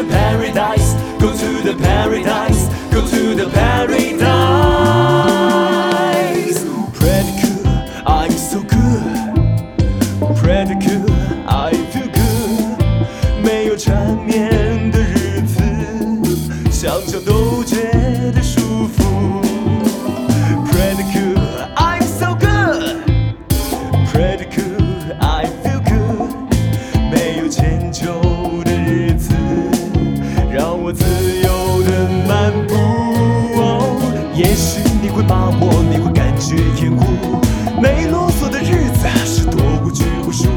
the paradise, go to the paradise, go to the paradise. Pretty cool, I'm so good. Pretty cool, I feel good. 没有缠绵的日子，想想都觉 我自由的漫步。哦也许你会把我，你会感觉厌恶。没啰嗦的日子是多无拘无束，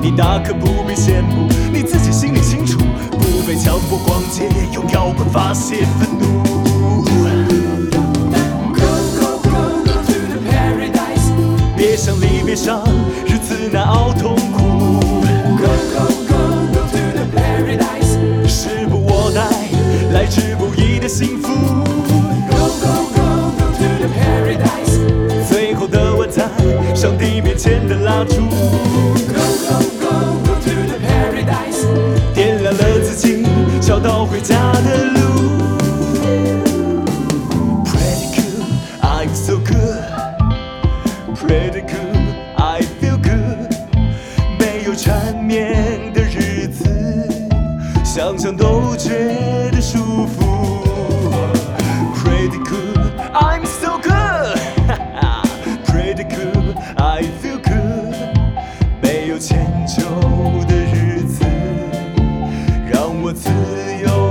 你大可不必羡慕，你自己心里清楚。不被强迫逛街，用摇滚发泄愤怒。Go go go go to the paradise，别想离别伤日子难熬痛苦。的幸福。Go go go go to the paradise，最后的晚餐，上帝面前的蜡烛。Go go go go to the paradise，点亮了自己，找到回家的路。Pretty cool, I'm so good. Pretty cool, I feel good. 没有缠绵的日子，想想都觉得舒服。i feel good 没有迁就的日子让我自由